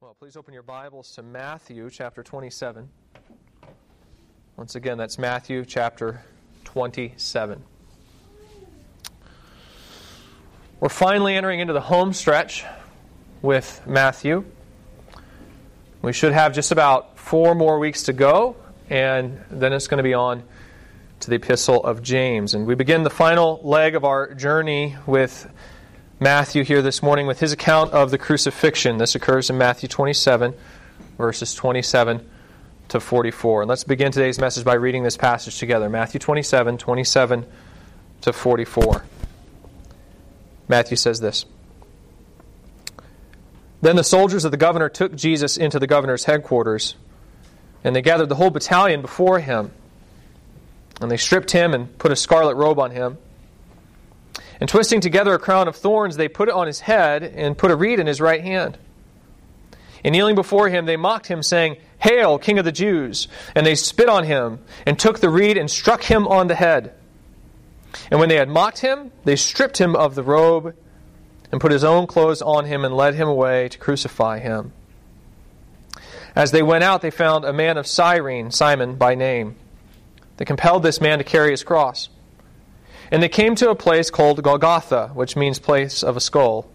Well, please open your Bibles to Matthew chapter 27. Once again, that's Matthew chapter 27. We're finally entering into the home stretch with Matthew. We should have just about four more weeks to go, and then it's going to be on to the Epistle of James. And we begin the final leg of our journey with Matthew here this morning with his account of the crucifixion. This occurs in Matthew 27, verses 27 to 44. And let's begin today's message by reading this passage together Matthew 27, 27 to 44. Matthew says this Then the soldiers of the governor took Jesus into the governor's headquarters, and they gathered the whole battalion before him. And they stripped him and put a scarlet robe on him. And twisting together a crown of thorns, they put it on his head and put a reed in his right hand. And kneeling before him, they mocked him, saying, Hail, King of the Jews! And they spit on him, and took the reed and struck him on the head. And when they had mocked him, they stripped him of the robe, and put his own clothes on him, and led him away to crucify him. As they went out, they found a man of Cyrene, Simon by name. They compelled this man to carry his cross. And they came to a place called Golgotha, which means place of a skull.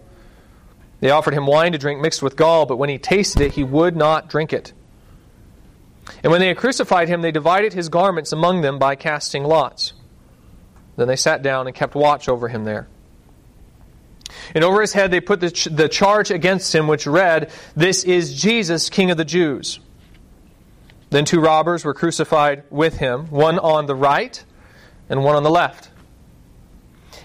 They offered him wine to drink mixed with gall, but when he tasted it, he would not drink it. And when they had crucified him, they divided his garments among them by casting lots. Then they sat down and kept watch over him there. And over his head they put the, ch- the charge against him, which read, This is Jesus, King of the Jews. Then two robbers were crucified with him, one on the right and one on the left.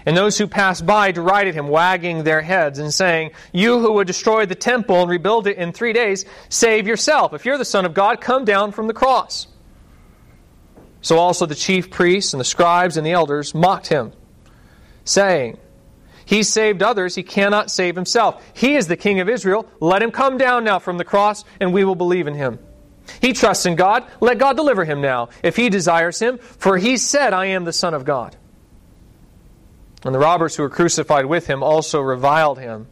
And those who passed by derided him, wagging their heads and saying, You who would destroy the temple and rebuild it in three days, save yourself. If you're the Son of God, come down from the cross. So also the chief priests and the scribes and the elders mocked him, saying, He saved others, he cannot save himself. He is the King of Israel. Let him come down now from the cross, and we will believe in him. He trusts in God. Let God deliver him now, if he desires him, for he said, I am the Son of God. And the robbers who were crucified with him also reviled him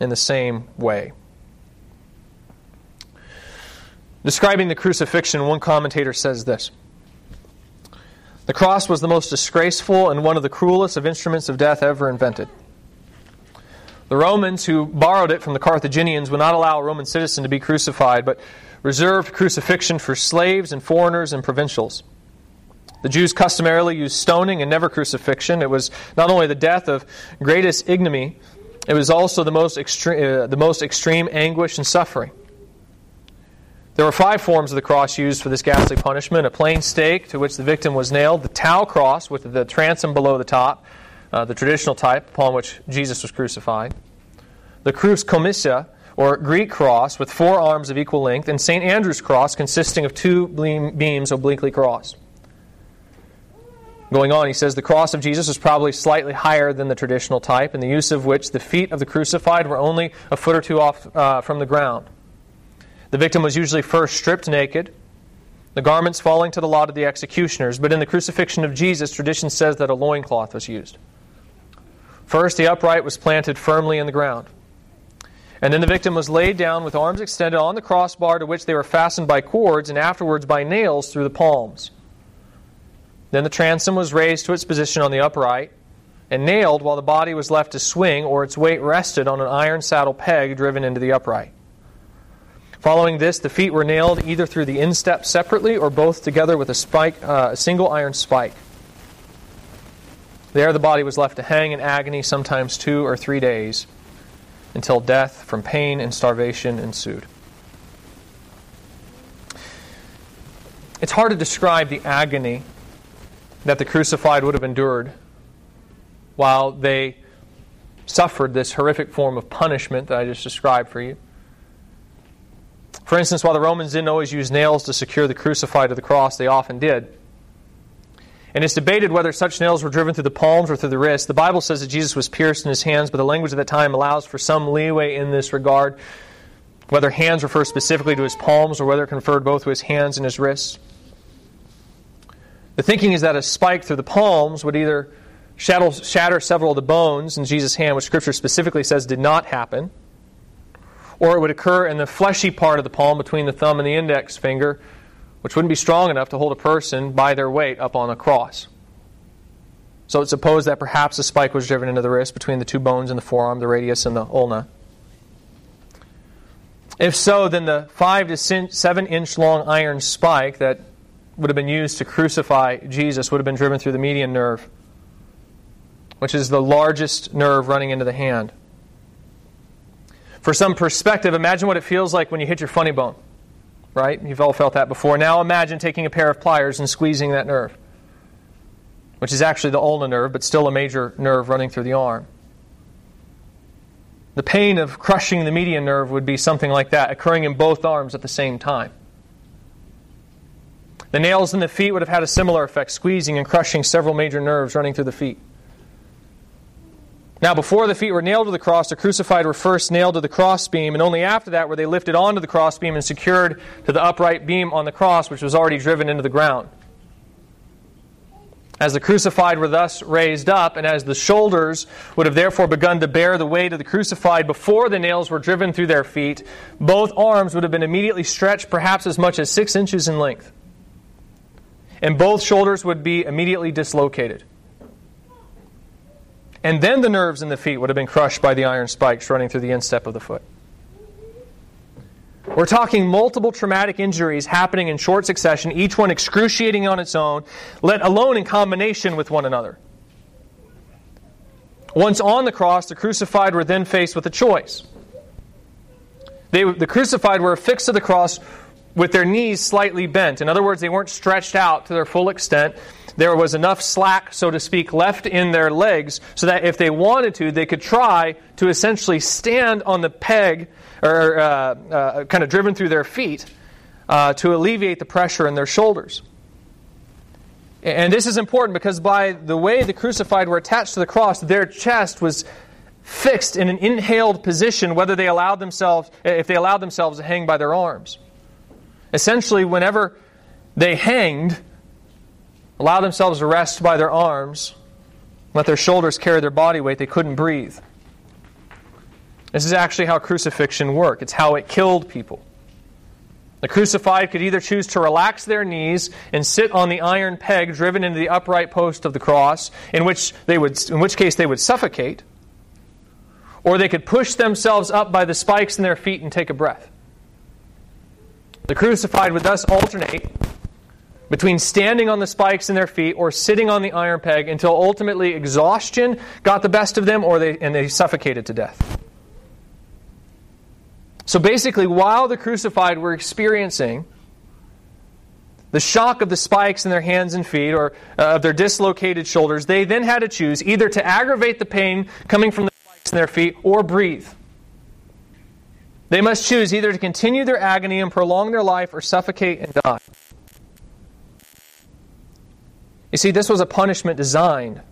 in the same way. Describing the crucifixion, one commentator says this The cross was the most disgraceful and one of the cruelest of instruments of death ever invented. The Romans, who borrowed it from the Carthaginians, would not allow a Roman citizen to be crucified, but reserved crucifixion for slaves and foreigners and provincials. The Jews customarily used stoning and never crucifixion. It was not only the death of greatest ignominy, it was also the most, extreme, uh, the most extreme anguish and suffering. There were five forms of the cross used for this ghastly punishment a plain stake to which the victim was nailed, the tau cross with the transom below the top, uh, the traditional type upon which Jesus was crucified, the crux commissa, or Greek cross with four arms of equal length, and St. Andrew's cross consisting of two beams obliquely crossed. Going on, he says the cross of Jesus was probably slightly higher than the traditional type, in the use of which the feet of the crucified were only a foot or two off uh, from the ground. The victim was usually first stripped naked, the garments falling to the lot of the executioners, but in the crucifixion of Jesus, tradition says that a loincloth was used. First, the upright was planted firmly in the ground. And then the victim was laid down with arms extended on the crossbar to which they were fastened by cords and afterwards by nails through the palms. Then the transom was raised to its position on the upright and nailed while the body was left to swing or its weight rested on an iron saddle peg driven into the upright. Following this, the feet were nailed either through the instep separately or both together with a, spike, uh, a single iron spike. There, the body was left to hang in agony, sometimes two or three days, until death from pain and starvation ensued. It's hard to describe the agony that the crucified would have endured while they suffered this horrific form of punishment that I just described for you. For instance, while the Romans didn't always use nails to secure the crucified to the cross, they often did. And it's debated whether such nails were driven through the palms or through the wrists. The Bible says that Jesus was pierced in his hands, but the language of that time allows for some leeway in this regard, whether hands refer specifically to his palms or whether it conferred both to his hands and his wrists. The thinking is that a spike through the palms would either shatter, shatter several of the bones in Jesus' hand, which Scripture specifically says did not happen, or it would occur in the fleshy part of the palm between the thumb and the index finger, which wouldn't be strong enough to hold a person by their weight up on a cross. So it's supposed that perhaps a spike was driven into the wrist between the two bones in the forearm, the radius and the ulna. If so, then the five to seven inch long iron spike that would have been used to crucify Jesus would have been driven through the median nerve, which is the largest nerve running into the hand. For some perspective, imagine what it feels like when you hit your funny bone, right? You've all felt that before. Now imagine taking a pair of pliers and squeezing that nerve, which is actually the ulnar nerve, but still a major nerve running through the arm. The pain of crushing the median nerve would be something like that, occurring in both arms at the same time. The nails in the feet would have had a similar effect, squeezing and crushing several major nerves running through the feet. Now, before the feet were nailed to the cross, the crucified were first nailed to the crossbeam, and only after that were they lifted onto the crossbeam and secured to the upright beam on the cross, which was already driven into the ground. As the crucified were thus raised up, and as the shoulders would have therefore begun to bear the weight of the crucified before the nails were driven through their feet, both arms would have been immediately stretched perhaps as much as six inches in length. And both shoulders would be immediately dislocated. And then the nerves in the feet would have been crushed by the iron spikes running through the instep of the foot. We're talking multiple traumatic injuries happening in short succession, each one excruciating on its own, let alone in combination with one another. Once on the cross, the crucified were then faced with a choice. They, the crucified were affixed to the cross with their knees slightly bent. In other words, they weren't stretched out to their full extent. There was enough slack, so to speak, left in their legs so that if they wanted to, they could try to essentially stand on the peg or uh, uh, kind of driven through their feet uh, to alleviate the pressure in their shoulders. And this is important because by the way the crucified were attached to the cross, their chest was fixed in an inhaled position whether they allowed themselves if they allowed themselves to hang by their arms. Essentially, whenever they hanged, allowed themselves to rest by their arms, let their shoulders carry their body weight, they couldn't breathe. This is actually how crucifixion worked. It's how it killed people. The crucified could either choose to relax their knees and sit on the iron peg driven into the upright post of the cross, in which, they would, in which case they would suffocate, or they could push themselves up by the spikes in their feet and take a breath. The crucified would thus alternate between standing on the spikes in their feet or sitting on the iron peg until ultimately exhaustion got the best of them or they, and they suffocated to death. So basically, while the crucified were experiencing the shock of the spikes in their hands and feet or uh, of their dislocated shoulders, they then had to choose either to aggravate the pain coming from the spikes in their feet or breathe. They must choose either to continue their agony and prolong their life or suffocate and die. You see, this was a punishment designed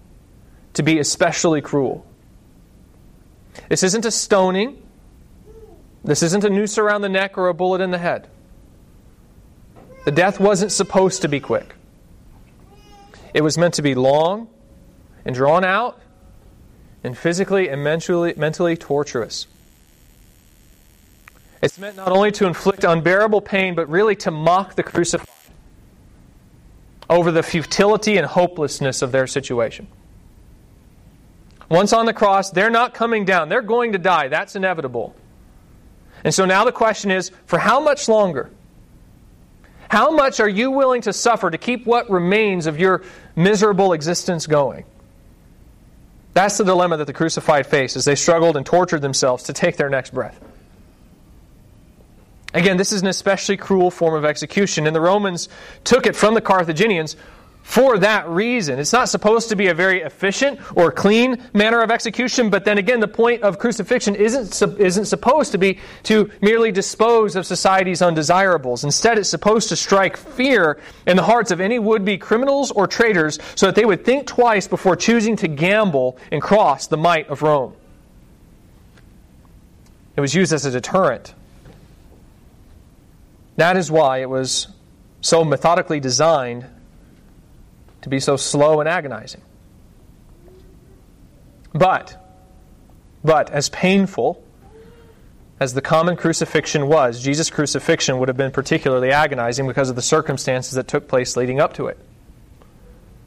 to be especially cruel. This isn't a stoning. This isn't a noose around the neck or a bullet in the head. The death wasn't supposed to be quick. It was meant to be long and drawn out and physically and mentally, mentally torturous. It's meant not only to inflict unbearable pain, but really to mock the crucified over the futility and hopelessness of their situation. Once on the cross, they're not coming down. They're going to die. That's inevitable. And so now the question is for how much longer? How much are you willing to suffer to keep what remains of your miserable existence going? That's the dilemma that the crucified faced as they struggled and tortured themselves to take their next breath. Again, this is an especially cruel form of execution, and the Romans took it from the Carthaginians for that reason. It's not supposed to be a very efficient or clean manner of execution, but then again, the point of crucifixion isn't, isn't supposed to be to merely dispose of society's undesirables. Instead, it's supposed to strike fear in the hearts of any would be criminals or traitors so that they would think twice before choosing to gamble and cross the might of Rome. It was used as a deterrent. That is why it was so methodically designed to be so slow and agonizing. But, but as painful as the common crucifixion was, Jesus' crucifixion would have been particularly agonizing because of the circumstances that took place leading up to it,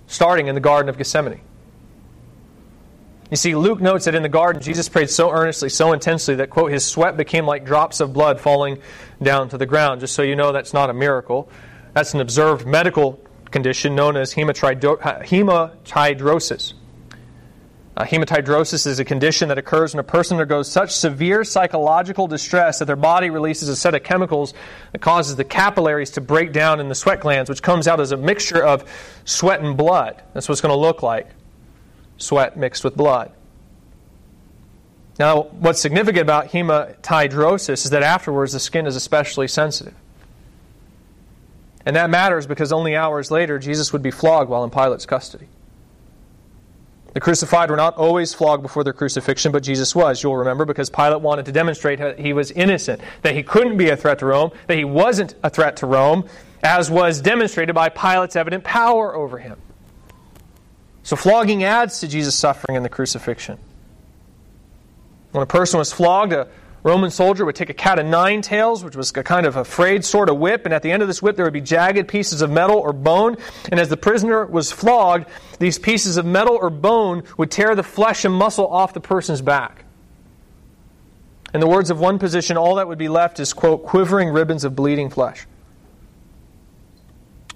starting in the Garden of Gethsemane. You see, Luke notes that in the garden, Jesus prayed so earnestly, so intensely that, quote, his sweat became like drops of blood falling down to the ground. Just so you know, that's not a miracle. That's an observed medical condition known as hematidrosis. Uh, hematidrosis is a condition that occurs when a person undergoes such severe psychological distress that their body releases a set of chemicals that causes the capillaries to break down in the sweat glands, which comes out as a mixture of sweat and blood. That's what it's going to look like sweat mixed with blood. Now, what's significant about hematidrosis is that afterwards the skin is especially sensitive. And that matters because only hours later Jesus would be flogged while in Pilate's custody. The crucified were not always flogged before their crucifixion, but Jesus was, you'll remember, because Pilate wanted to demonstrate that he was innocent, that he couldn't be a threat to Rome, that he wasn't a threat to Rome, as was demonstrated by Pilate's evident power over him. So flogging adds to Jesus' suffering in the crucifixion. When a person was flogged, a Roman soldier would take a cat of nine tails, which was a kind of a frayed sort of whip, and at the end of this whip there would be jagged pieces of metal or bone. And as the prisoner was flogged, these pieces of metal or bone would tear the flesh and muscle off the person's back. In the words of one position, all that would be left is, quote, quivering ribbons of bleeding flesh.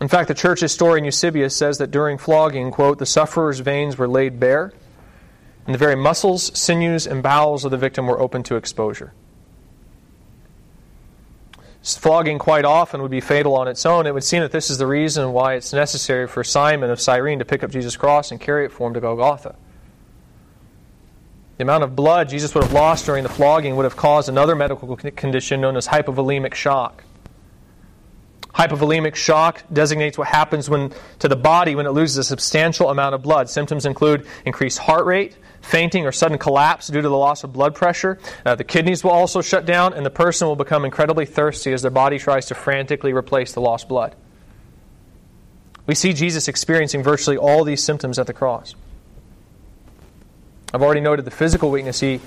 In fact, the church historian Eusebius says that during flogging, quote, the sufferer's veins were laid bare and the very muscles, sinews, and bowels of the victim were open to exposure. Flogging quite often would be fatal on its own. It would seem that this is the reason why it's necessary for Simon of Cyrene to pick up Jesus' cross and carry it for him to Golgotha. The amount of blood Jesus would have lost during the flogging would have caused another medical condition known as hypovolemic shock. Hypovolemic shock designates what happens when, to the body when it loses a substantial amount of blood. Symptoms include increased heart rate, fainting or sudden collapse due to the loss of blood pressure. Uh, the kidneys will also shut down, and the person will become incredibly thirsty as their body tries to frantically replace the lost blood. We see Jesus experiencing virtually all these symptoms at the cross. I've already noted the physical weakness he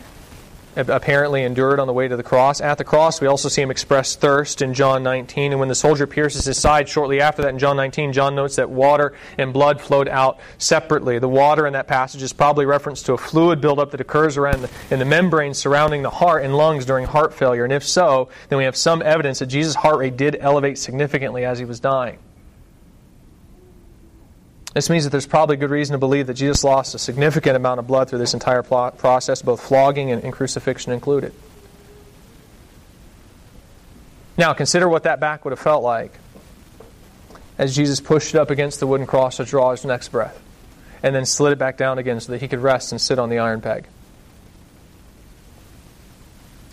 apparently endured on the way to the cross. At the cross, we also see him express thirst in John 19. And when the soldier pierces his side shortly after that in John 19, John notes that water and blood flowed out separately. The water in that passage is probably reference to a fluid buildup that occurs around the, in the membrane surrounding the heart and lungs during heart failure. And if so, then we have some evidence that Jesus' heart rate did elevate significantly as he was dying. This means that there's probably good reason to believe that Jesus lost a significant amount of blood through this entire process, both flogging and, and crucifixion included. Now, consider what that back would have felt like as Jesus pushed it up against the wooden cross to draw his next breath, and then slid it back down again so that he could rest and sit on the iron peg.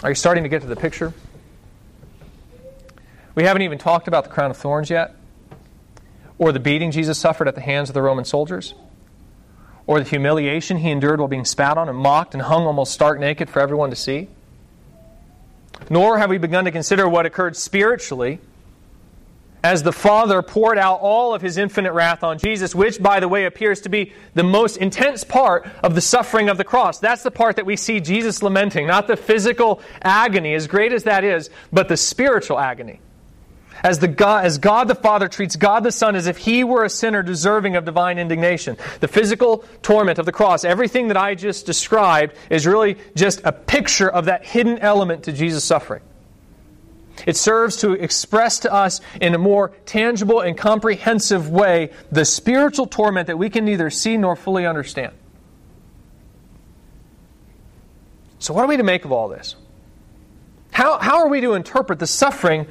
Are you starting to get to the picture? We haven't even talked about the crown of thorns yet or the beating Jesus suffered at the hands of the Roman soldiers, or the humiliation he endured while being spat on and mocked and hung almost stark naked for everyone to see. Nor have we begun to consider what occurred spiritually as the Father poured out all of his infinite wrath on Jesus, which, by the way, appears to be the most intense part of the suffering of the cross. That's the part that we see Jesus lamenting, not the physical agony, as great as that is, but the spiritual agony as, the God, as God the Father treats God the Son as if he were a sinner deserving of divine indignation. The physical torment of the cross, everything that I just described, is really just a picture of that hidden element to Jesus' suffering. It serves to express to us in a more tangible and comprehensive way the spiritual torment that we can neither see nor fully understand. So, what are we to make of all this? How, how are we to interpret the suffering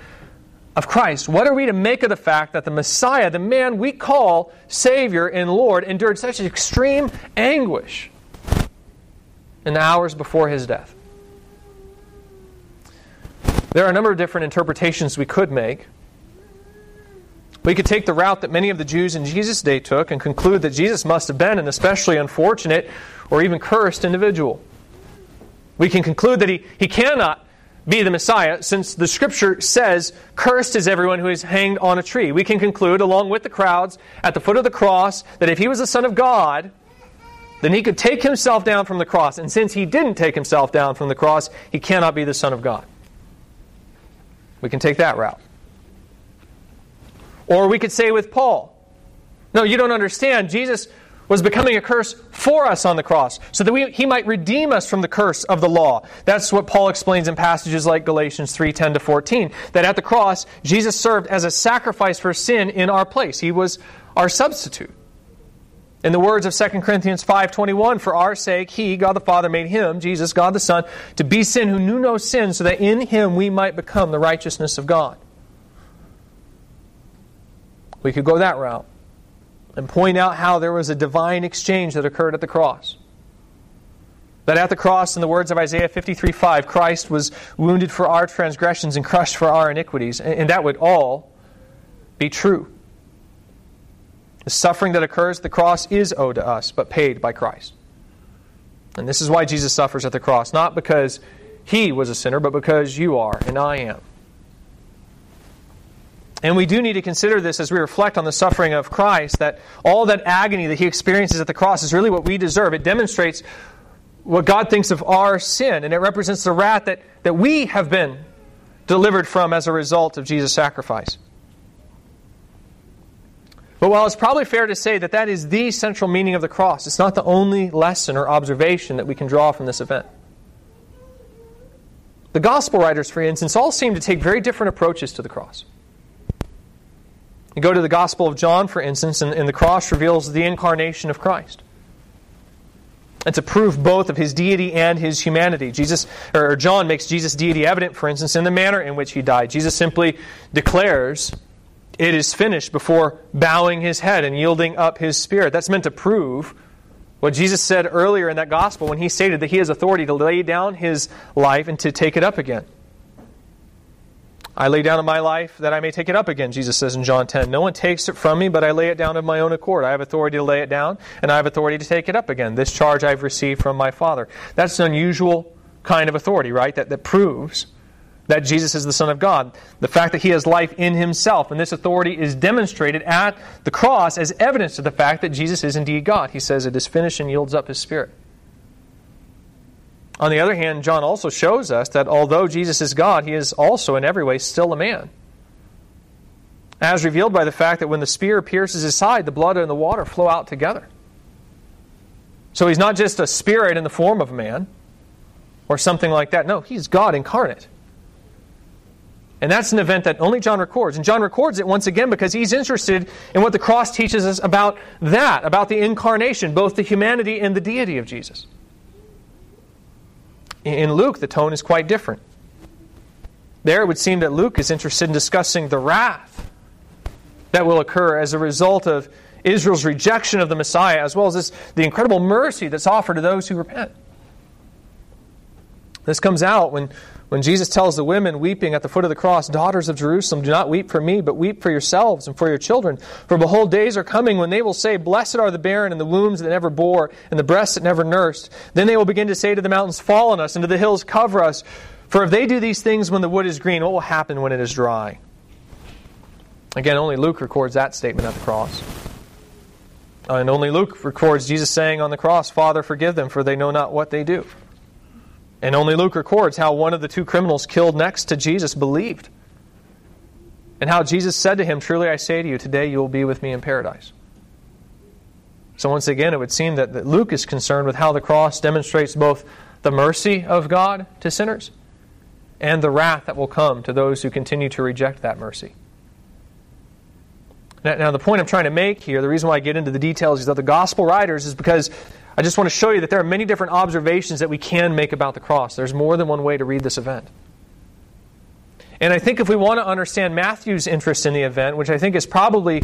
of Christ, what are we to make of the fact that the Messiah, the man we call Savior and Lord, endured such extreme anguish in the hours before his death? There are a number of different interpretations we could make. We could take the route that many of the Jews in Jesus' day took and conclude that Jesus must have been an especially unfortunate or even cursed individual. We can conclude that he, he cannot be the Messiah, since the scripture says, Cursed is everyone who is hanged on a tree. We can conclude, along with the crowds at the foot of the cross, that if he was the Son of God, then he could take himself down from the cross. And since he didn't take himself down from the cross, he cannot be the Son of God. We can take that route. Or we could say with Paul, no, you don't understand. Jesus was becoming a curse for us on the cross so that we, he might redeem us from the curse of the law. That's what Paul explains in passages like Galatians 3 10 to 14. That at the cross, Jesus served as a sacrifice for sin in our place. He was our substitute. In the words of 2 Corinthians 5:21, for our sake he, God the Father, made him, Jesus, God the Son, to be sin who knew no sin, so that in him we might become the righteousness of God. We could go that route and point out how there was a divine exchange that occurred at the cross. That at the cross, in the words of Isaiah 53 5, Christ was wounded for our transgressions and crushed for our iniquities. And that would all be true. The suffering that occurs at the cross is owed to us, but paid by Christ. And this is why Jesus suffers at the cross, not because he was a sinner, but because you are and I am. And we do need to consider this as we reflect on the suffering of Christ, that all that agony that he experiences at the cross is really what we deserve. It demonstrates what God thinks of our sin, and it represents the wrath that, that we have been delivered from as a result of Jesus' sacrifice. But while it's probably fair to say that that is the central meaning of the cross, it's not the only lesson or observation that we can draw from this event. The gospel writers, for instance, all seem to take very different approaches to the cross. You go to the Gospel of John, for instance, and, and the cross reveals the incarnation of Christ. It's a proof both of his deity and his humanity. Jesus or John makes Jesus' deity evident, for instance, in the manner in which he died. Jesus simply declares it is finished before bowing his head and yielding up his spirit. That's meant to prove what Jesus said earlier in that gospel when he stated that he has authority to lay down his life and to take it up again. I lay down my life that I may take it up again, Jesus says in John 10. No one takes it from me, but I lay it down of my own accord. I have authority to lay it down, and I have authority to take it up again. This charge I've received from my Father. That's an unusual kind of authority, right? That, that proves that Jesus is the Son of God. The fact that he has life in himself, and this authority is demonstrated at the cross as evidence of the fact that Jesus is indeed God. He says it is finished and yields up his spirit. On the other hand, John also shows us that although Jesus is God, he is also in every way still a man. As revealed by the fact that when the spear pierces his side, the blood and the water flow out together. So he's not just a spirit in the form of a man or something like that. No, he's God incarnate. And that's an event that only John records. And John records it once again because he's interested in what the cross teaches us about that, about the incarnation, both the humanity and the deity of Jesus. In Luke, the tone is quite different. There, it would seem that Luke is interested in discussing the wrath that will occur as a result of Israel's rejection of the Messiah, as well as this, the incredible mercy that's offered to those who repent. This comes out when when Jesus tells the women weeping at the foot of the cross, Daughters of Jerusalem, do not weep for me, but weep for yourselves and for your children. For behold, days are coming when they will say, Blessed are the barren and the wombs that never bore, and the breasts that never nursed. Then they will begin to say to the mountains, Fall on us, and to the hills, Cover us. For if they do these things when the wood is green, what will happen when it is dry? Again, only Luke records that statement at the cross. And only Luke records Jesus saying on the cross, Father, forgive them, for they know not what they do. And only Luke records how one of the two criminals killed next to Jesus believed. And how Jesus said to him, Truly I say to you, today you will be with me in paradise. So, once again, it would seem that, that Luke is concerned with how the cross demonstrates both the mercy of God to sinners and the wrath that will come to those who continue to reject that mercy. Now, now, the point I'm trying to make here, the reason why I get into the details of the gospel writers is because I just want to show you that there are many different observations that we can make about the cross. There's more than one way to read this event. And I think if we want to understand Matthew's interest in the event, which I think is probably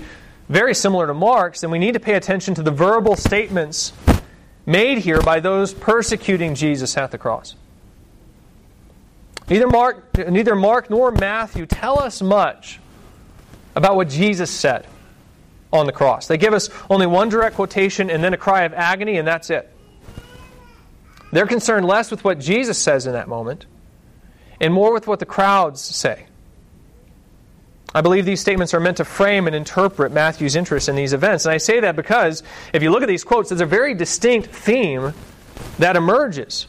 very similar to Mark's, then we need to pay attention to the verbal statements made here by those persecuting Jesus at the cross. Neither Mark, neither Mark nor Matthew tell us much about what Jesus said on the cross. They give us only one direct quotation and then a cry of agony, and that's it. They're concerned less with what Jesus says in that moment and more with what the crowds say. I believe these statements are meant to frame and interpret Matthew's interest in these events. And I say that because if you look at these quotes, there's a very distinct theme that emerges.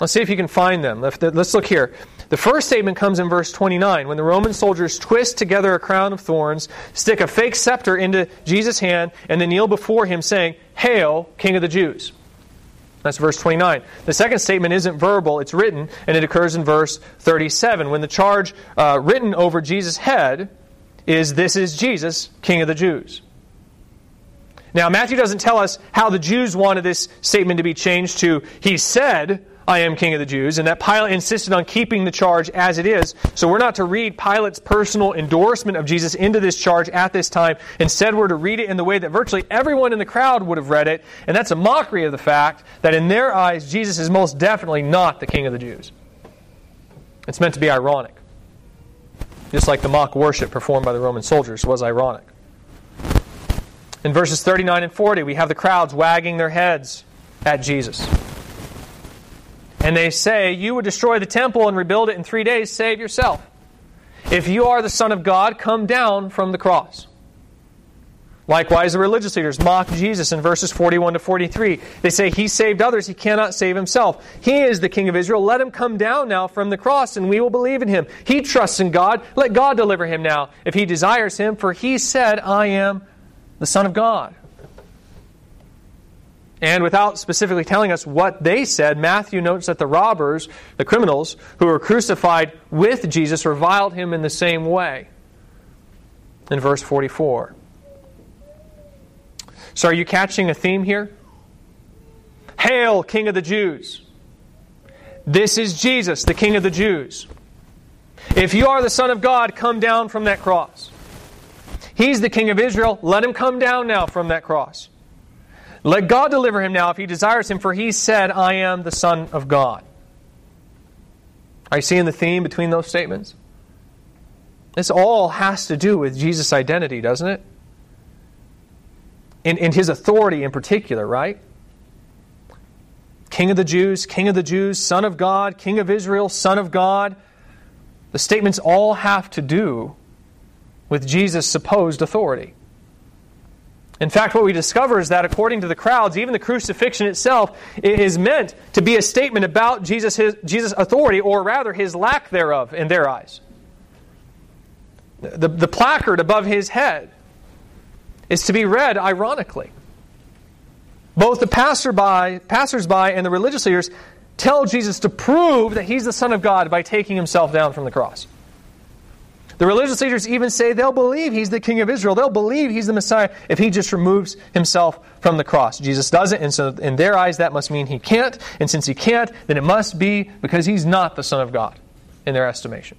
Let's see if you can find them. Let's look here. The first statement comes in verse 29 when the Roman soldiers twist together a crown of thorns, stick a fake scepter into Jesus' hand, and then kneel before him, saying, Hail, King of the Jews. That's verse 29. The second statement isn't verbal, it's written, and it occurs in verse 37 when the charge uh, written over Jesus' head is, This is Jesus, King of the Jews. Now, Matthew doesn't tell us how the Jews wanted this statement to be changed to, He said, I am king of the Jews, and that Pilate insisted on keeping the charge as it is. So we're not to read Pilate's personal endorsement of Jesus into this charge at this time. Instead, we're to read it in the way that virtually everyone in the crowd would have read it, and that's a mockery of the fact that in their eyes, Jesus is most definitely not the king of the Jews. It's meant to be ironic. Just like the mock worship performed by the Roman soldiers was ironic. In verses 39 and 40, we have the crowds wagging their heads at Jesus. And they say, You would destroy the temple and rebuild it in three days, save yourself. If you are the Son of God, come down from the cross. Likewise, the religious leaders mock Jesus in verses 41 to 43. They say, He saved others, He cannot save Himself. He is the King of Israel. Let Him come down now from the cross, and we will believe in Him. He trusts in God. Let God deliver Him now, if He desires Him, for He said, I am the Son of God. And without specifically telling us what they said, Matthew notes that the robbers, the criminals who were crucified with Jesus, reviled him in the same way. In verse 44. So, are you catching a theme here? Hail, King of the Jews! This is Jesus, the King of the Jews. If you are the Son of God, come down from that cross. He's the King of Israel. Let him come down now from that cross. Let God deliver him now if he desires him, for he said, I am the Son of God. Are you seeing the theme between those statements? This all has to do with Jesus' identity, doesn't it? In, in his authority in particular, right? King of the Jews, King of the Jews, Son of God, King of Israel, Son of God. The statements all have to do with Jesus' supposed authority. In fact, what we discover is that according to the crowds, even the crucifixion itself is meant to be a statement about Jesus' his, Jesus' authority, or rather his lack thereof in their eyes. The, the placard above his head is to be read ironically. Both the passerby, passersby and the religious leaders tell Jesus to prove that he's the Son of God by taking himself down from the cross. The religious leaders even say they'll believe he's the king of Israel. They'll believe he's the Messiah if he just removes himself from the cross. Jesus doesn't, and so in their eyes, that must mean he can't. And since he can't, then it must be because he's not the Son of God in their estimation.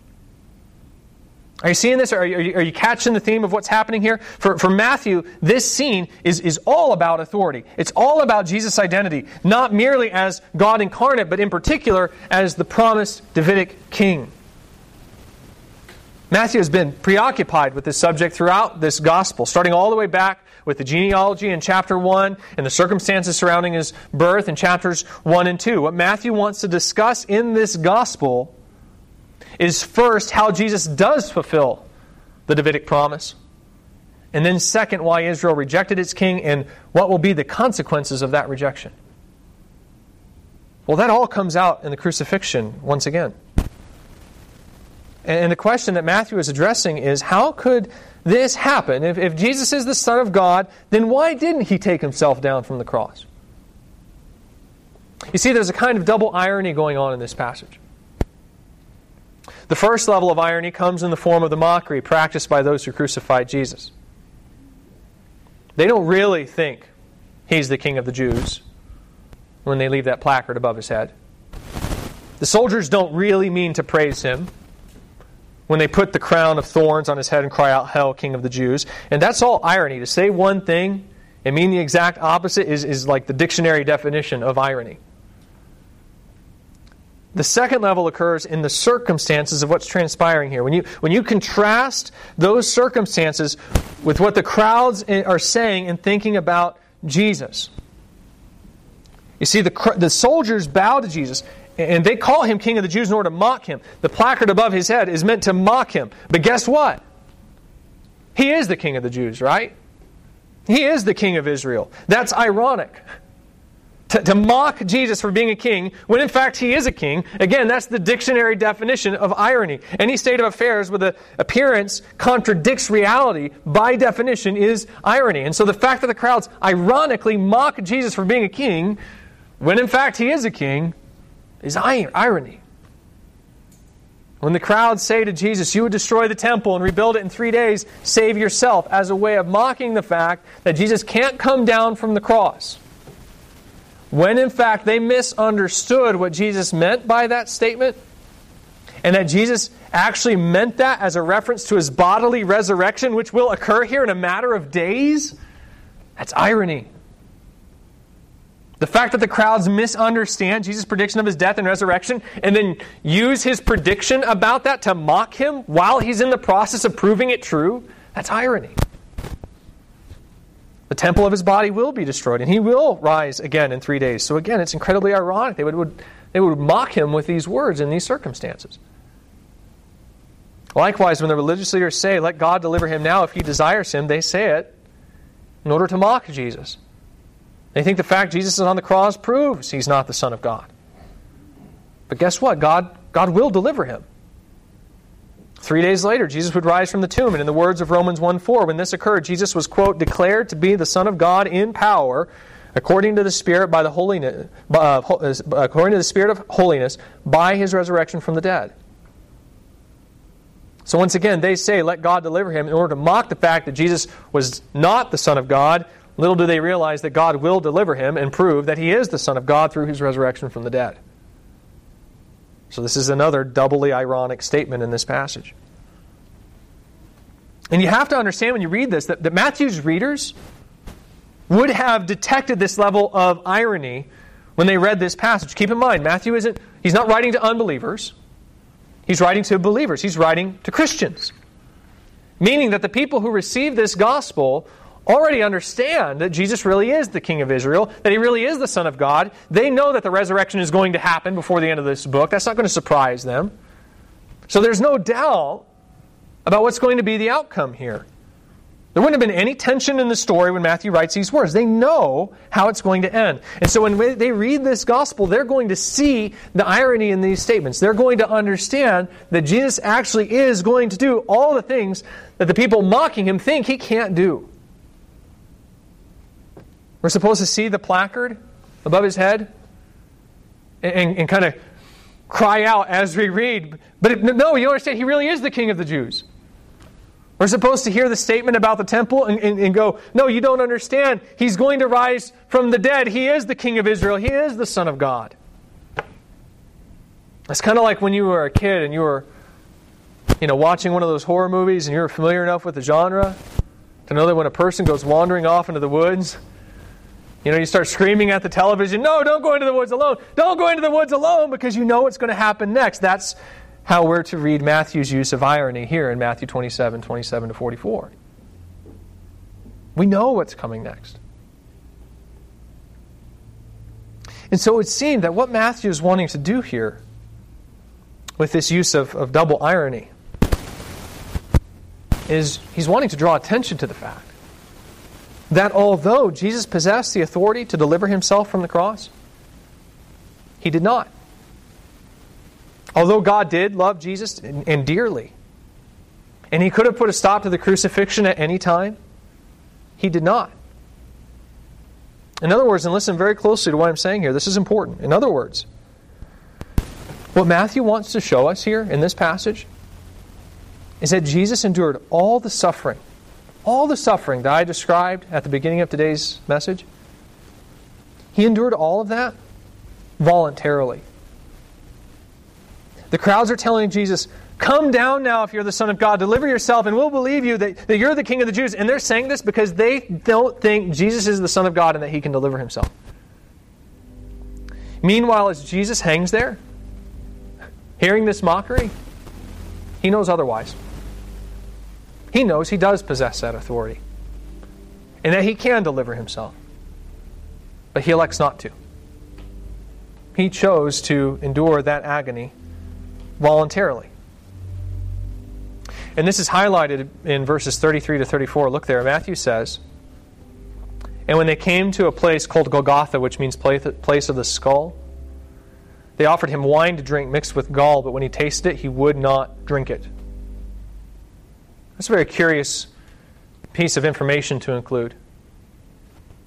Are you seeing this? Are you, are you, catching the theme of what's happening here? For, for Matthew, this scene is, is all about authority. It's all about Jesus' identity, not merely as God incarnate, but in particular as the promised Davidic king. Matthew has been preoccupied with this subject throughout this gospel, starting all the way back with the genealogy in chapter 1 and the circumstances surrounding his birth in chapters 1 and 2. What Matthew wants to discuss in this gospel is first how Jesus does fulfill the Davidic promise, and then second, why Israel rejected its king and what will be the consequences of that rejection. Well, that all comes out in the crucifixion once again. And the question that Matthew is addressing is how could this happen? If, if Jesus is the Son of God, then why didn't he take himself down from the cross? You see, there's a kind of double irony going on in this passage. The first level of irony comes in the form of the mockery practiced by those who crucified Jesus. They don't really think he's the king of the Jews when they leave that placard above his head. The soldiers don't really mean to praise him when they put the crown of thorns on his head and cry out, Hell, King of the Jews. And that's all irony. To say one thing and mean the exact opposite is, is like the dictionary definition of irony. The second level occurs in the circumstances of what's transpiring here. When you, when you contrast those circumstances with what the crowds are saying and thinking about Jesus. You see, the, the soldiers bow to Jesus and they call him King of the Jews in order to mock him. The placard above his head is meant to mock him. But guess what? He is the King of the Jews, right? He is the King of Israel. That's ironic. to, to, mock Jesus for being a king when in fact he is a king. Again, that's the dictionary definition of irony. Any state of affairs where the appearance contradicts reality, by definition, is irony. And so the fact that the crowds ironically mock Jesus for being a king when in fact he is a king is irony. When the crowds say to Jesus, You would destroy the temple and rebuild it in three days, save yourself, as a way of mocking the fact that Jesus can't come down from the cross when in fact they misunderstood what Jesus meant by that statement, and that Jesus actually meant that as a reference to his bodily resurrection, which will occur here in a matter of days, that's irony. The fact that the crowds misunderstand Jesus' prediction of his death and resurrection and then use his prediction about that to mock him while he's in the process of proving it true, that's irony. The temple of his body will be destroyed, and he will rise again in three days. So, again, it's incredibly ironic. They would, would, they would mock him with these words in these circumstances. Likewise, when the religious leaders say, Let God deliver him now if he desires him, they say it in order to mock Jesus. They think the fact Jesus is on the cross proves he's not the Son of God. But guess what? God, God will deliver him. Three days later, Jesus would rise from the tomb, and in the words of Romans 1 4, when this occurred, Jesus was, quote, declared to be the Son of God in power, according to the Spirit by the holiness, uh, according to the Spirit of holiness, by his resurrection from the dead. So once again, they say, let God deliver him in order to mock the fact that Jesus was not the Son of God. Little do they realize that God will deliver him and prove that he is the Son of God through his resurrection from the dead. So, this is another doubly ironic statement in this passage. And you have to understand when you read this that, that Matthew's readers would have detected this level of irony when they read this passage. Keep in mind, Matthew isn't, he's not writing to unbelievers, he's writing to believers, he's writing to Christians. Meaning that the people who receive this gospel already understand that Jesus really is the King of Israel, that he really is the Son of God. They know that the resurrection is going to happen before the end of this book. That's not going to surprise them. So there's no doubt about what's going to be the outcome here. There wouldn't have been any tension in the story when Matthew writes these words. They know how it's going to end. And so when they read this gospel, they're going to see the irony in these statements. They're going to understand that Jesus actually is going to do all the things that the people mocking him think he can't do. We're supposed to see the placard above his head and, and, kind of cry out as we read. But no, you understand, he really is the king of the Jews. We're supposed to hear the statement about the temple and, and, and, go, no, you don't understand. He's going to rise from the dead. He is the king of Israel. He is the Son of God. It's kind of like when you were a kid and you were, you know, watching one of those horror movies and you were familiar enough with the genre to know that when a person goes wandering off into the woods you know, you start screaming at the television, no, don't go into the woods alone. Don't go into the woods alone because you know what's going to happen next. That's how we're to read Matthew's use of irony here in Matthew 27, 27 to 44. We know what's coming next. And so it seemed that what Matthew is wanting to do here with this use of, of double irony is he's wanting to draw attention to the fact that although Jesus possessed the authority to deliver himself from the cross, he did not. Although God did love Jesus and, and dearly, and he could have put a stop to the crucifixion at any time, he did not. In other words, and listen very closely to what I'm saying here, this is important. In other words, what Matthew wants to show us here in this passage is that Jesus endured all the suffering all the suffering that I described at the beginning of today's message, he endured all of that voluntarily. The crowds are telling Jesus, Come down now if you're the Son of God, deliver yourself, and we'll believe you that, that you're the King of the Jews. And they're saying this because they don't think Jesus is the Son of God and that he can deliver himself. Meanwhile, as Jesus hangs there, hearing this mockery, he knows otherwise. He knows he does possess that authority and that he can deliver himself. But he elects not to. He chose to endure that agony voluntarily. And this is highlighted in verses 33 to 34. Look there. Matthew says, And when they came to a place called Golgotha, which means place of the skull, they offered him wine to drink mixed with gall, but when he tasted it, he would not drink it. That's a very curious piece of information to include.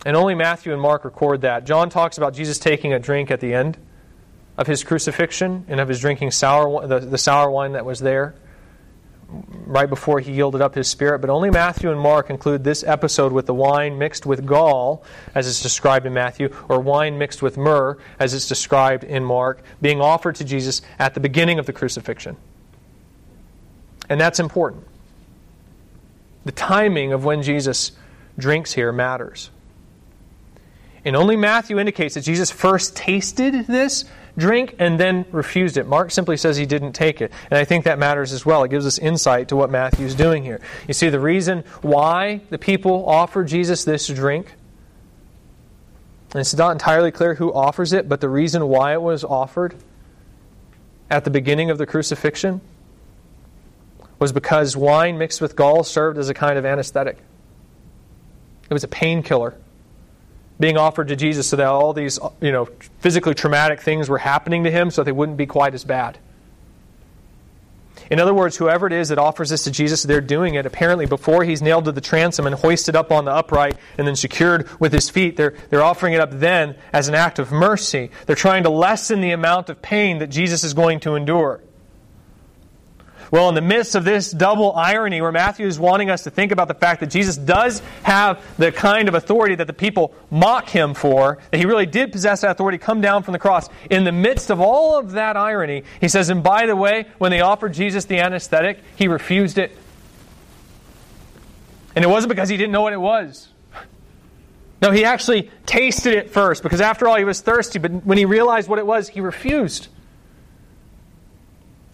And only Matthew and Mark record that. John talks about Jesus taking a drink at the end of his crucifixion and of his drinking sour, the, the sour wine that was there right before he yielded up his spirit. But only Matthew and Mark include this episode with the wine mixed with gall, as it's described in Matthew, or wine mixed with myrrh, as it's described in Mark, being offered to Jesus at the beginning of the crucifixion. And that's important. The timing of when Jesus drinks here matters. And only Matthew indicates that Jesus first tasted this drink and then refused it. Mark simply says he didn't take it. And I think that matters as well. It gives us insight to what Matthew's doing here. You see, the reason why the people offer Jesus this drink, and it's not entirely clear who offers it, but the reason why it was offered at the beginning of the crucifixion was because wine mixed with gall served as a kind of anesthetic. It was a painkiller being offered to Jesus so that all these, you know, physically traumatic things were happening to him so they wouldn't be quite as bad. In other words, whoever it is that offers this to Jesus, they're doing it apparently before he's nailed to the transom and hoisted up on the upright and then secured with his feet. They're, they're offering it up then as an act of mercy. They're trying to lessen the amount of pain that Jesus is going to endure. Well, in the midst of this double irony, where Matthew is wanting us to think about the fact that Jesus does have the kind of authority that the people mock him for, that he really did possess that authority, come down from the cross. In the midst of all of that irony, he says, and by the way, when they offered Jesus the anesthetic, he refused it. And it wasn't because he didn't know what it was. No, he actually tasted it first, because after all, he was thirsty, but when he realized what it was, he refused.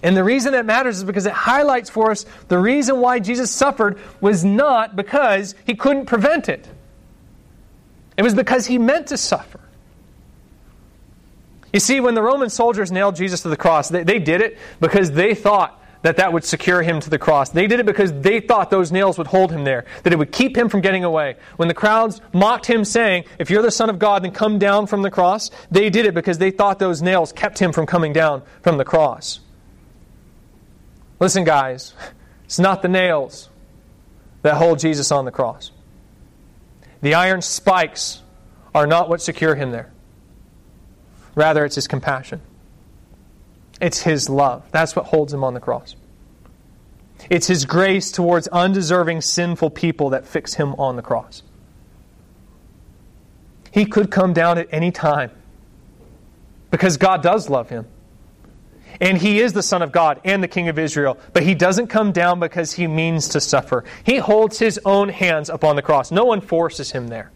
And the reason that matters is because it highlights for us the reason why Jesus suffered was not because he couldn't prevent it. It was because he meant to suffer. You see, when the Roman soldiers nailed Jesus to the cross, they, they did it because they thought that that would secure him to the cross. They did it because they thought those nails would hold him there, that it would keep him from getting away. When the crowds mocked him, saying, If you're the Son of God, then come down from the cross, they did it because they thought those nails kept him from coming down from the cross. Listen, guys, it's not the nails that hold Jesus on the cross. The iron spikes are not what secure him there. Rather, it's his compassion. It's his love. That's what holds him on the cross. It's his grace towards undeserving, sinful people that fix him on the cross. He could come down at any time because God does love him. And he is the Son of God and the King of Israel. But he doesn't come down because he means to suffer. He holds his own hands upon the cross. No one forces him there.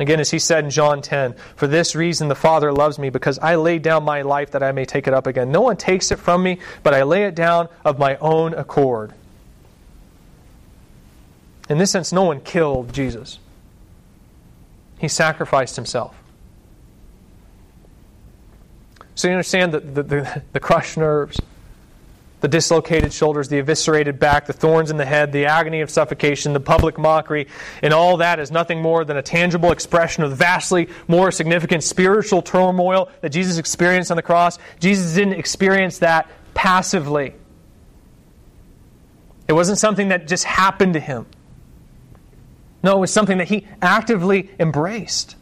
Again, as he said in John 10, For this reason the Father loves me, because I lay down my life that I may take it up again. No one takes it from me, but I lay it down of my own accord. In this sense, no one killed Jesus, he sacrificed himself. So you understand the, the, the, the crushed nerves, the dislocated shoulders, the eviscerated back, the thorns in the head, the agony of suffocation, the public mockery, and all that is nothing more than a tangible expression of the vastly more significant spiritual turmoil that Jesus experienced on the cross. Jesus didn't experience that passively. It wasn't something that just happened to him. No, it was something that he actively embraced.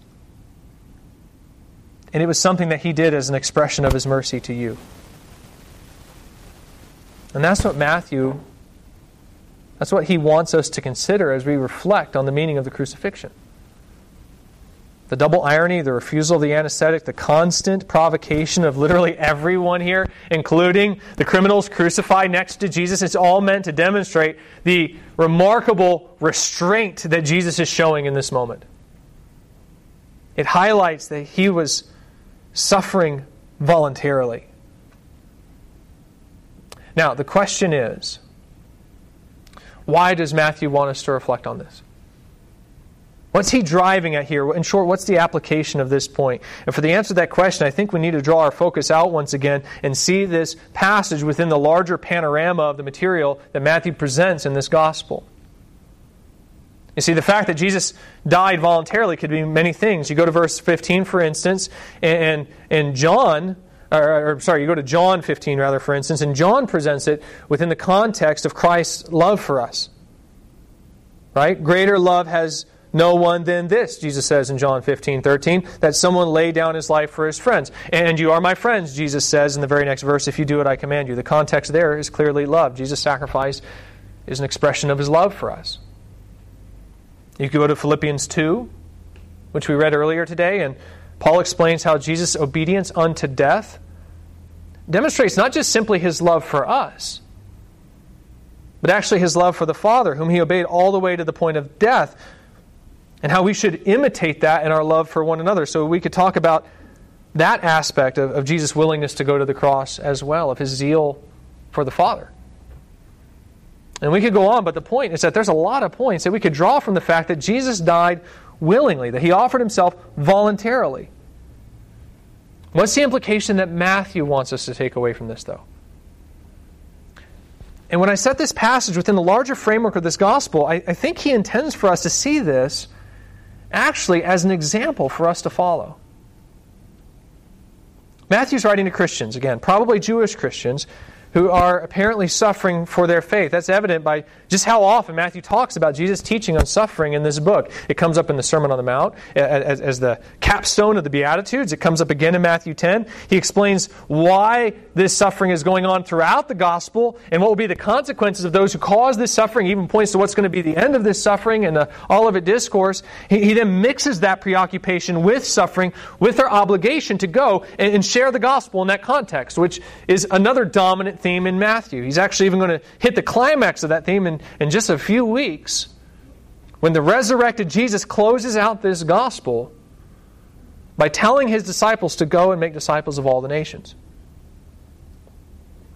And it was something that he did as an expression of his mercy to you. And that's what Matthew, that's what he wants us to consider as we reflect on the meaning of the crucifixion. The double irony, the refusal of the anesthetic, the constant provocation of literally everyone here, including the criminals crucified next to Jesus, it's all meant to demonstrate the remarkable restraint that Jesus is showing in this moment. It highlights that he was suffering voluntarily. Now, the question is why does Matthew want us to reflect on this? What's he driving at here? In short, what's the application of this point? And for the answer to that question, I think we need to draw our focus out once again and see this passage within the larger panorama of the material that Matthew presents in this gospel. You see, the fact that Jesus died voluntarily could be many things. You go to verse 15, for instance, and, and John, or, or, sorry, you go to John 15, rather, for instance, and John presents it within the context of Christ's love for us. Right? Greater love has no one than this, Jesus says in John 15, 13, that someone lay down his life for his friends. And you are my friends, Jesus says in the very next verse, if you do what I command you. The context there is clearly love. Jesus' sacrifice is an expression of his love for us. You could go to Philippians 2, which we read earlier today, and Paul explains how Jesus' obedience unto death demonstrates not just simply his love for us, but actually his love for the Father, whom he obeyed all the way to the point of death, and how we should imitate that in our love for one another. So we could talk about that aspect of, of Jesus' willingness to go to the cross as well, of his zeal for the Father. And we could go on, but the point is that there's a lot of points that we could draw from the fact that Jesus died willingly, that he offered himself voluntarily. What's the implication that Matthew wants us to take away from this, though? And when I set this passage within the larger framework of this gospel, I, I think he intends for us to see this actually as an example for us to follow. Matthew's writing to Christians, again, probably Jewish Christians, who are apparently suffering for their faith. That's evident by just how often Matthew talks about Jesus' teaching on suffering in this book. It comes up in the Sermon on the Mount as, as, the capstone of the Beatitudes. It comes up again in Matthew 10. He explains why this suffering is going on throughout the gospel and what will be the consequences of those who cause this suffering. He even points to what's going to be the end of this suffering and the Olivet Discourse. He, he, then mixes that preoccupation with suffering with our obligation to go and, and share the gospel in that context, which is another dominant theme in Matthew. He's actually even going to hit the climax of that theme in, in just a few weeks when the resurrected Jesus closes out this gospel by telling his disciples to go and make disciples of all the nations.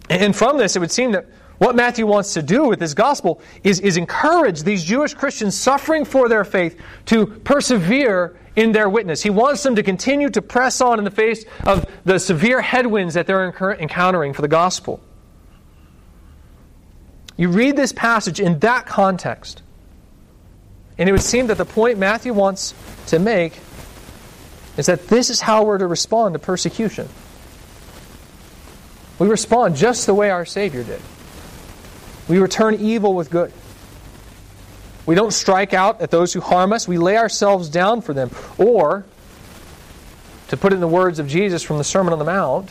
And from this, it would seem that what Matthew wants to do with this gospel is, is encourage these Jewish Christians suffering for their faith to persevere in their witness. He wants them to continue to press on in the face of the severe headwinds that they're encountering for the gospel. You read this passage in that context, and it would seem that the point Matthew wants to make is that this is how we're to respond to persecution. We respond just the way our Savior did. We return evil with good. We don't strike out at those who harm us. We lay ourselves down for them. Or, to put it in the words of Jesus from the Sermon on the Mount,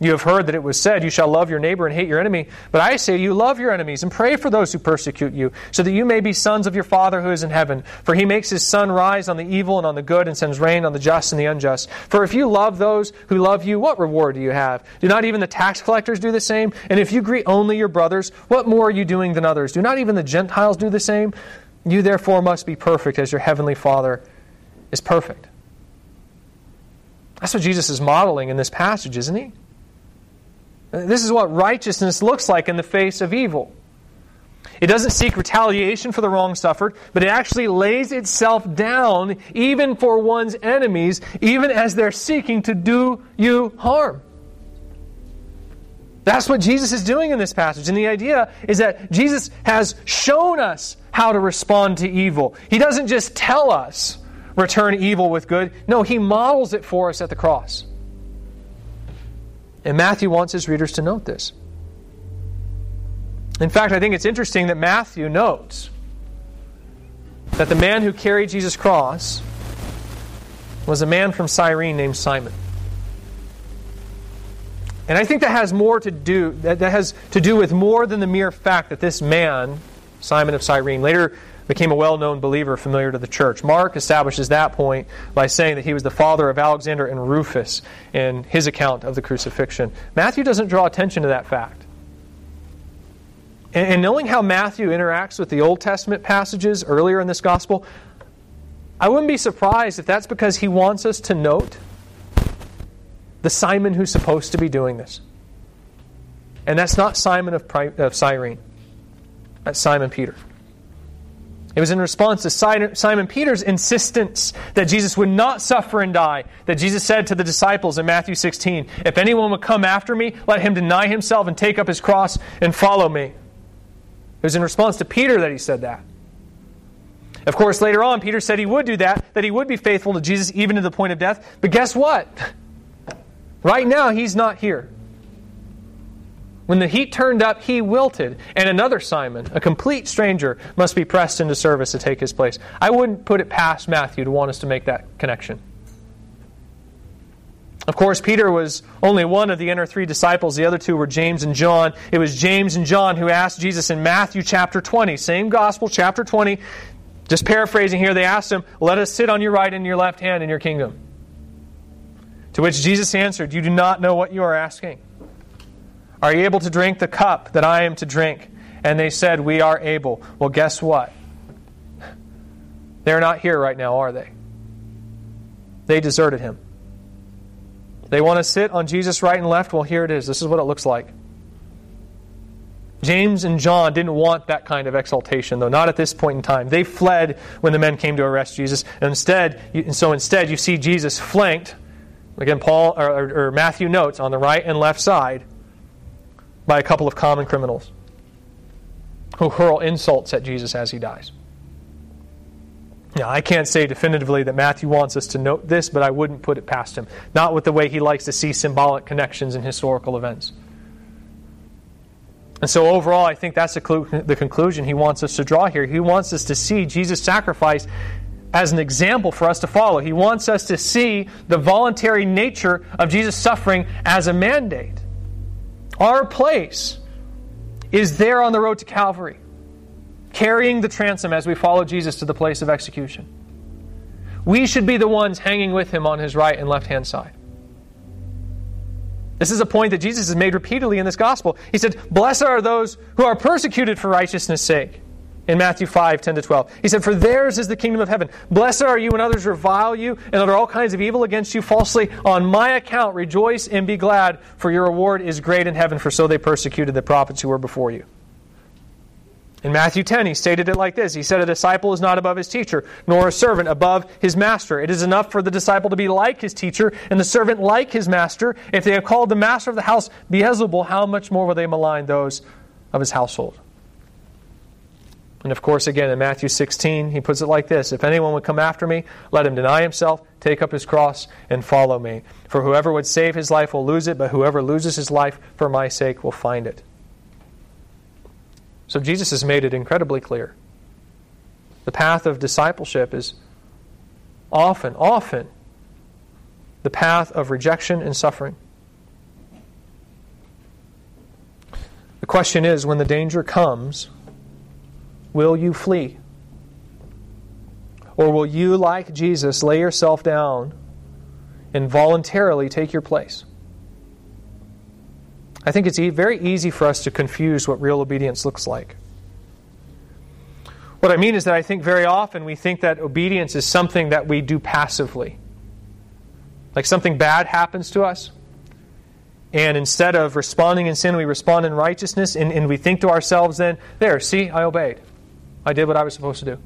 You have heard that it was said, You shall love your neighbor and hate your enemy. But I say to you, love your enemies and pray for those who persecute you, so that you may be sons of your Father who is in heaven. For he makes his sun rise on the evil and on the good, and sends rain on the just and the unjust. For if you love those who love you, what reward do you have? Do not even the tax collectors do the same? And if you greet only your brothers, what more are you doing than others? Do not even the Gentiles do the same? You therefore must be perfect as your heavenly Father is perfect. That's what Jesus is modeling in this passage, isn't he? Uh, this is what righteousness looks like in the face of evil. It doesn't seek retaliation for the wrong suffered, but it actually lays itself down even for one's enemies, even as they're seeking to do you harm. That's what Jesus is doing in this passage. And the idea is that Jesus has shown us how to respond to evil. He doesn't just tell us, return evil with good. No, He models it for us at the cross. And Matthew wants his readers to note this. In fact, I think it's interesting that Matthew notes that the man who carried Jesus' cross was a man from Cyrene named Simon. And I think that has more to do that, that has to do with more than the mere fact that this man, Simon of Cyrene, later became a well known believer familiar to the church. Mark establishes that point by saying that he was the father of Alexander and Rufus in his account of the crucifixion. Matthew doesn't draw attention to that fact. And, knowing how Matthew interacts with the Old Testament passages earlier in this gospel, I wouldn't be surprised if that's because he wants us to note the Simon who's supposed to be doing this. And that's not Simon of, of Cyrene, that's Simon Peter. It was in response to Simon Peter's insistence that Jesus would not suffer and die that Jesus said to the disciples in Matthew 16, If anyone would come after me, let him deny himself and take up his cross and follow me. It was in response to Peter that he said that. Of course, later on, Peter said he would do that, that he would be faithful to Jesus even to the point of death. But guess what? Right now, he's not here. When the heat turned up, he wilted, and another Simon, a complete stranger, must be pressed into service to take his place. I wouldn't put it past Matthew to want us to make that connection. Of course, Peter was only one of the inner three disciples. The other two were James and John. It was James and John who asked Jesus in Matthew chapter 20, same gospel, chapter 20, just paraphrasing here, they asked him, Let us sit on your right and your left hand in your kingdom. To which Jesus answered, You do not know what you are asking. Are you able to drink the cup that I am to drink? And they said, We are able. Well, guess what? They're not here right now, are they? They deserted him. They want to sit on Jesus' right and left. Well, here it is. This is what it looks like. James and John didn't want that kind of exaltation, though, not at this point in time. They fled when the men came to arrest Jesus. And instead, and so instead, you see Jesus flanked, again, Paul or, or Matthew notes, on the right and left side by a couple of common criminals who hurl insults at Jesus as he dies. Now, I can't say definitively that Matthew wants us to note this, but I wouldn't put it past him. Not with the way he likes to see symbolic connections in historical events. And so, overall, I think that's the, clu- the conclusion he wants us to draw here. He wants us to see Jesus' sacrifice as an example for us to follow. He wants us to see the voluntary nature of Jesus' suffering as a mandate. Our place is there on the road to Calvary, carrying the transom as we follow Jesus to the place of execution. We should be the ones hanging with him on his right and left hand side. This is a point that Jesus has made repeatedly in this gospel. He said, Blessed are those who are persecuted for righteousness' sake in Matthew 5, 10 to 12. He said, For theirs is the kingdom of heaven. Blessed are you when others revile you and utter all kinds of evil against you falsely. On my account, rejoice and be glad, for your reward is great in heaven, for so they persecuted the prophets who were before you. In Matthew 10, he stated it like this He said, A disciple is not above his teacher, nor a servant above his master. It is enough for the disciple to be like his teacher, and the servant like his master. If they have called the master of the house Beelzebul, how much more will they malign those of his household? And of course, again, in Matthew 16, he puts it like this If anyone would come after me, let him deny himself, take up his cross, and follow me. For whoever would save his life will lose it, but whoever loses his life for my sake will find it. So Jesus has made it incredibly clear. The path of discipleship is often, often the path of rejection and suffering. The question is when the danger comes, Will you flee? Or will you, like Jesus, lay yourself down and voluntarily take your place? I think it's very easy for us to confuse what real obedience looks like. What I mean is that I think very often we think that obedience is something that we do passively. Like something bad happens to us, and instead of responding in sin, we respond in righteousness, and, and we think to ourselves then, there, see, I obeyed. I did what I was supposed to do.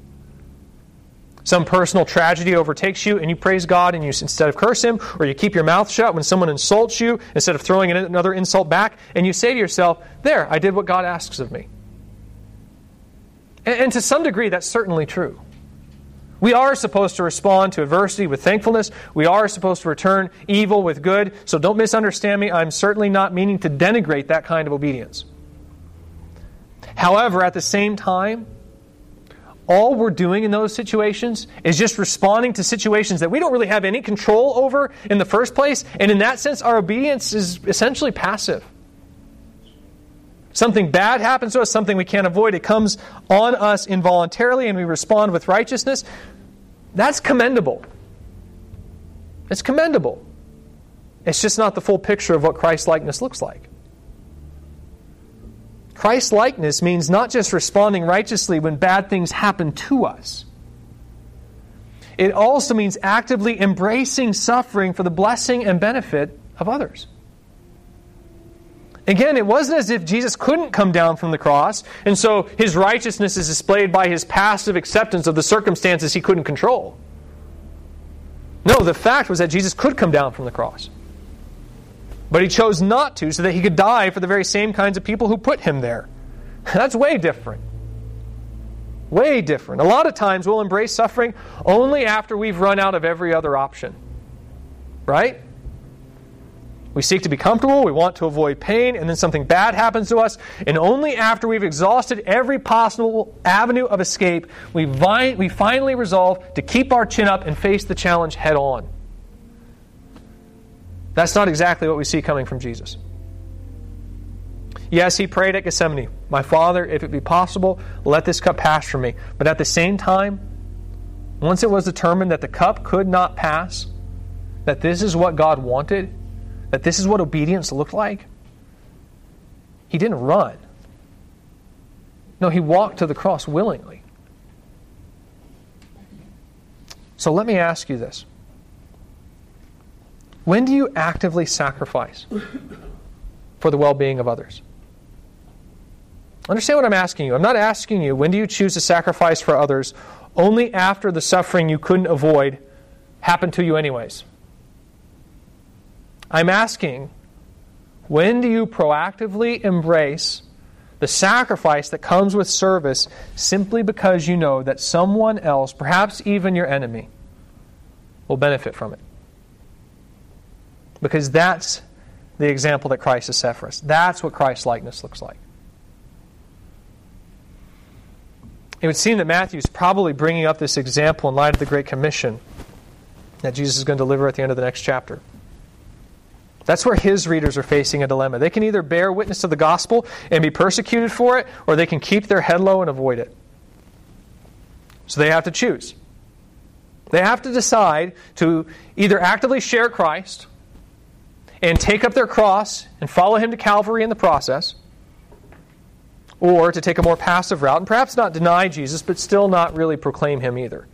Some personal tragedy overtakes you, and you praise God, and you instead of curse Him, or you keep your mouth shut when someone insults you, instead of throwing another insult back, and you say to yourself, There, I did what God asks of me. And, and to some degree, that's certainly true. We are supposed to respond to adversity with thankfulness. We are supposed to return evil with good. So don't misunderstand me. I'm certainly not meaning to denigrate that kind of obedience. However, at the same time, all we're doing in those situations is just responding to situations that we don't really have any control over in the first place. And in that sense, our obedience is essentially passive. Something bad happens to us, something we can't avoid. It comes on us involuntarily, and we respond with righteousness. That's commendable. It's commendable. It's just not the full picture of what Christ likeness looks like. Christ likeness means not just responding righteously when bad things happen to us. It also means actively embracing suffering for the blessing and benefit of others. Again, it wasn't as if Jesus couldn't come down from the cross, and so his righteousness is displayed by his passive acceptance of the circumstances he couldn't control. No, the fact was that Jesus could come down from the cross. But he chose not to so that he could die for the very same kinds of people who put him there. That's way different. Way different. A lot of times we'll embrace suffering only after we've run out of every other option. Right? We seek to be comfortable, we want to avoid pain, and then something bad happens to us, and only after we've exhausted every possible avenue of escape, we, vi- we finally resolve to keep our chin up and face the challenge head on. That's not exactly what we see coming from Jesus. Yes, he prayed at Gethsemane, My Father, if it be possible, let this cup pass from me. But at the same time, once it was determined that the cup could not pass, that this is what God wanted, that this is what obedience looked like, he didn't run. No, he walked to the cross willingly. So let me ask you this. When do you actively sacrifice for the well being of others? Understand what I'm asking you. I'm not asking you when do you choose to sacrifice for others only after the suffering you couldn't avoid happened to you, anyways. I'm asking, when do you proactively embrace the sacrifice that comes with service simply because you know that someone else, perhaps even your enemy, will benefit from it? Because that's the example that Christ has set for us. That's what Christ's likeness looks like. It would seem that Matthew is probably bringing up this example in light of the Great Commission that Jesus is going to deliver at the end of the next chapter. That's where his readers are facing a dilemma. They can either bear witness to the gospel and be persecuted for it, or they can keep their head low and avoid it. So they have to choose. They have to decide to either actively share Christ and take up their cross and follow him to Calvary in the process, or to take a more passive route and perhaps not deny Jesus, but still not really proclaim him either.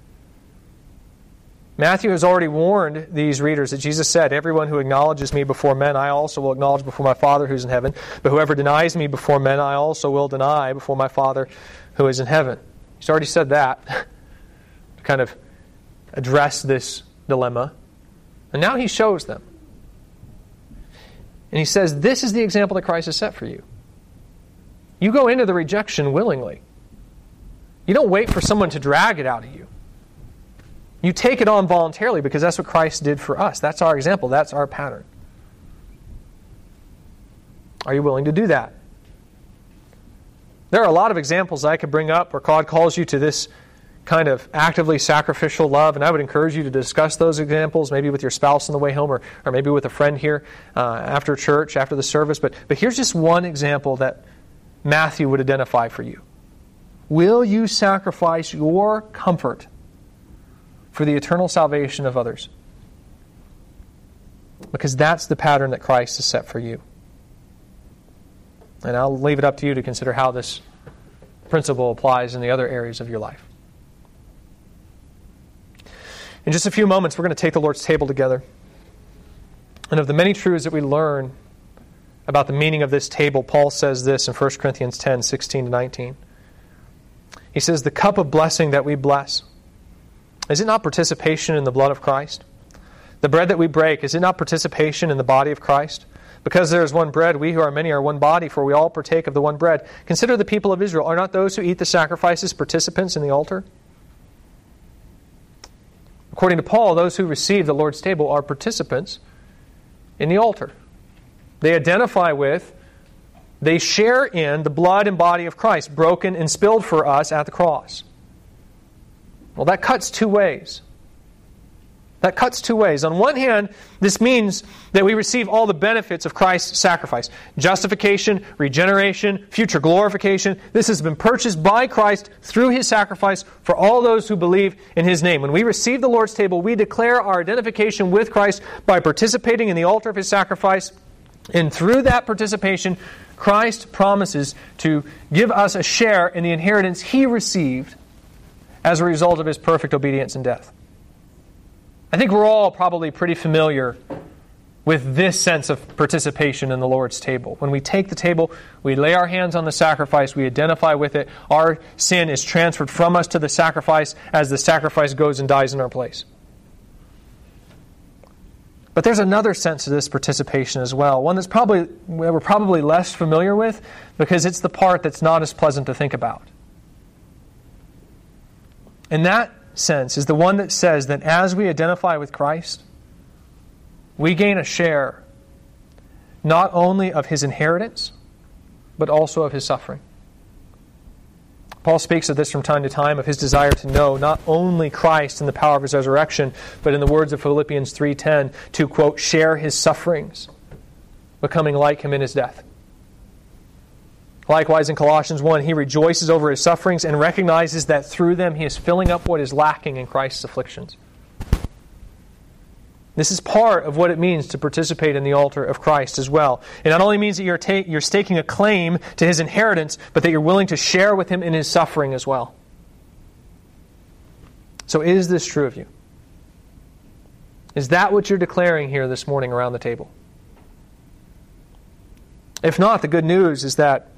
Matthew has already warned these readers that Jesus said, Everyone who acknowledges me before men, I also will acknowledge before my Father who's in heaven. But whoever denies me before men, I also will deny before my Father who is in heaven. He's already said that to kind of address this dilemma. And now he shows them. And he says, This is the example that Christ has set for you. You go into the rejection willingly. You don't wait for someone to drag it out of you. You take it on voluntarily because that's what Christ did for us. That's our example, that's our pattern. Are you willing to do that? There are a lot of examples I could bring up where God calls you to this kind of actively sacrificial love, and I would encourage you to discuss those examples, maybe with your spouse on the way home, or, or maybe with a friend here uh, after church, after the service. But, but here's just one example that Matthew would identify for you. Will you sacrifice your comfort for the eternal salvation of others. Because that's the pattern that Christ has set for you. And I'll leave it up to you to consider how this principle applies in the other areas of your life. In just a few moments, we're going to take the Lord's table together. And of the many truths that we learn about the meaning of this table, Paul says this in 1 Corinthians 10 16 to 19. He says, The cup of blessing that we bless is it not participation in the blood of Christ? The bread that we break, is it not participation in the body of Christ? Because there is one bread, we who are many are one body, for we all partake of the one bread. Consider the people of Israel. Are not those who eat the sacrifices participants in the altar? According to Paul, those who receive the Lord's table are participants in the altar. They identify with, they share in the blood and body of Christ, broken and spilled for us at the cross. Well, that cuts two ways. That cuts two ways. On one hand, this means that we receive all the benefits of Christ's sacrifice justification, regeneration, future glorification. This has been purchased by Christ through his sacrifice for all those who believe in his name. When we receive the Lord's table, we declare our identification with Christ by participating in the altar of his sacrifice. And through that participation, Christ promises to give us a share in the inheritance he received as a result of his perfect obedience and death. I think we're all probably pretty familiar with this sense of participation in the Lord's table. When we take the table, we lay our hands on the sacrifice, we identify with it. Our sin is transferred from us to the sacrifice as the sacrifice goes and dies in our place. But there's another sense of this participation as well, one that's probably we're probably less familiar with because it's the part that's not as pleasant to think about. And that sense is the one that says that as we identify with Christ, we gain a share not only of his inheritance, but also of his suffering. Paul speaks of this from time to time of his desire to know not only Christ and the power of his resurrection, but in the words of Philippians 3:10 to quote share his sufferings, becoming like him in his death. Likewise in Colossians 1, he rejoices over his sufferings and recognizes that through them he is filling up what is lacking in Christ's afflictions. This is part of what it means to participate in the altar of Christ as well. It not only means that you're, ta- you're staking a claim to his inheritance, but that you're willing to share with him in his suffering as well. So, is this true of you? Is that what you're declaring here this morning around the table? If not, the good news is that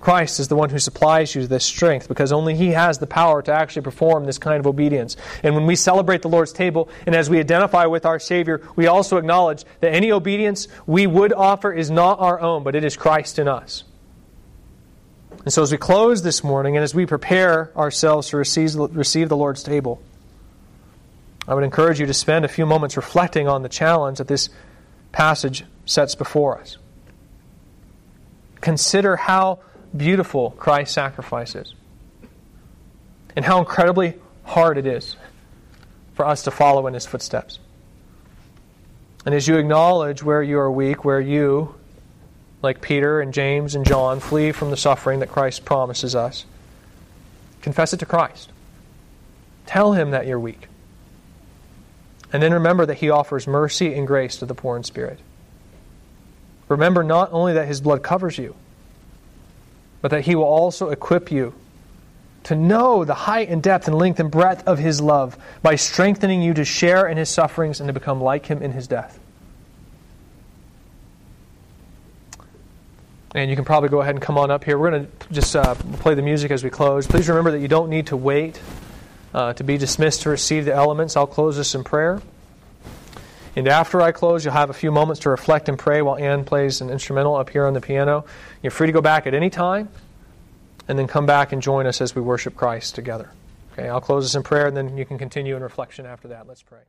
Christ is the one who supplies you this strength because only He has the power to actually perform this kind of obedience. And when we celebrate the Lord's table and as we identify with our Savior, we also acknowledge that any obedience we would offer is not our own, but it is Christ in us. And so as we close this morning and as we prepare ourselves to receive, receive the Lord's table, I would encourage you to spend a few moments reflecting on the challenge that this passage sets before us. Consider how beautiful Christ's sacrifice is. And how incredibly hard it is for us to follow in his footsteps. And as you acknowledge where you are weak, where you, like Peter and James and John, flee from the suffering that Christ promises us, confess it to Christ. Tell him that you're weak. And then remember that he offers mercy and grace to the poor in spirit. Remember not only that his blood covers you, but that He will also equip you to know the height and depth and length and breadth of His love by strengthening you to share in His sufferings and to become like Him in His death. And you can probably go ahead and come on up here. We're going to just uh, play the music as we close. Please remember that you don't need to wait uh, to be dismissed to receive the elements. I'll close this in prayer. And after I close, you'll have a few moments to reflect and pray while Ann plays an instrumental up here on the piano. You're free to go back at any time and then come back and join us as we worship Christ together. Okay, I'll close this in prayer and then you can continue in reflection after that. Let's pray.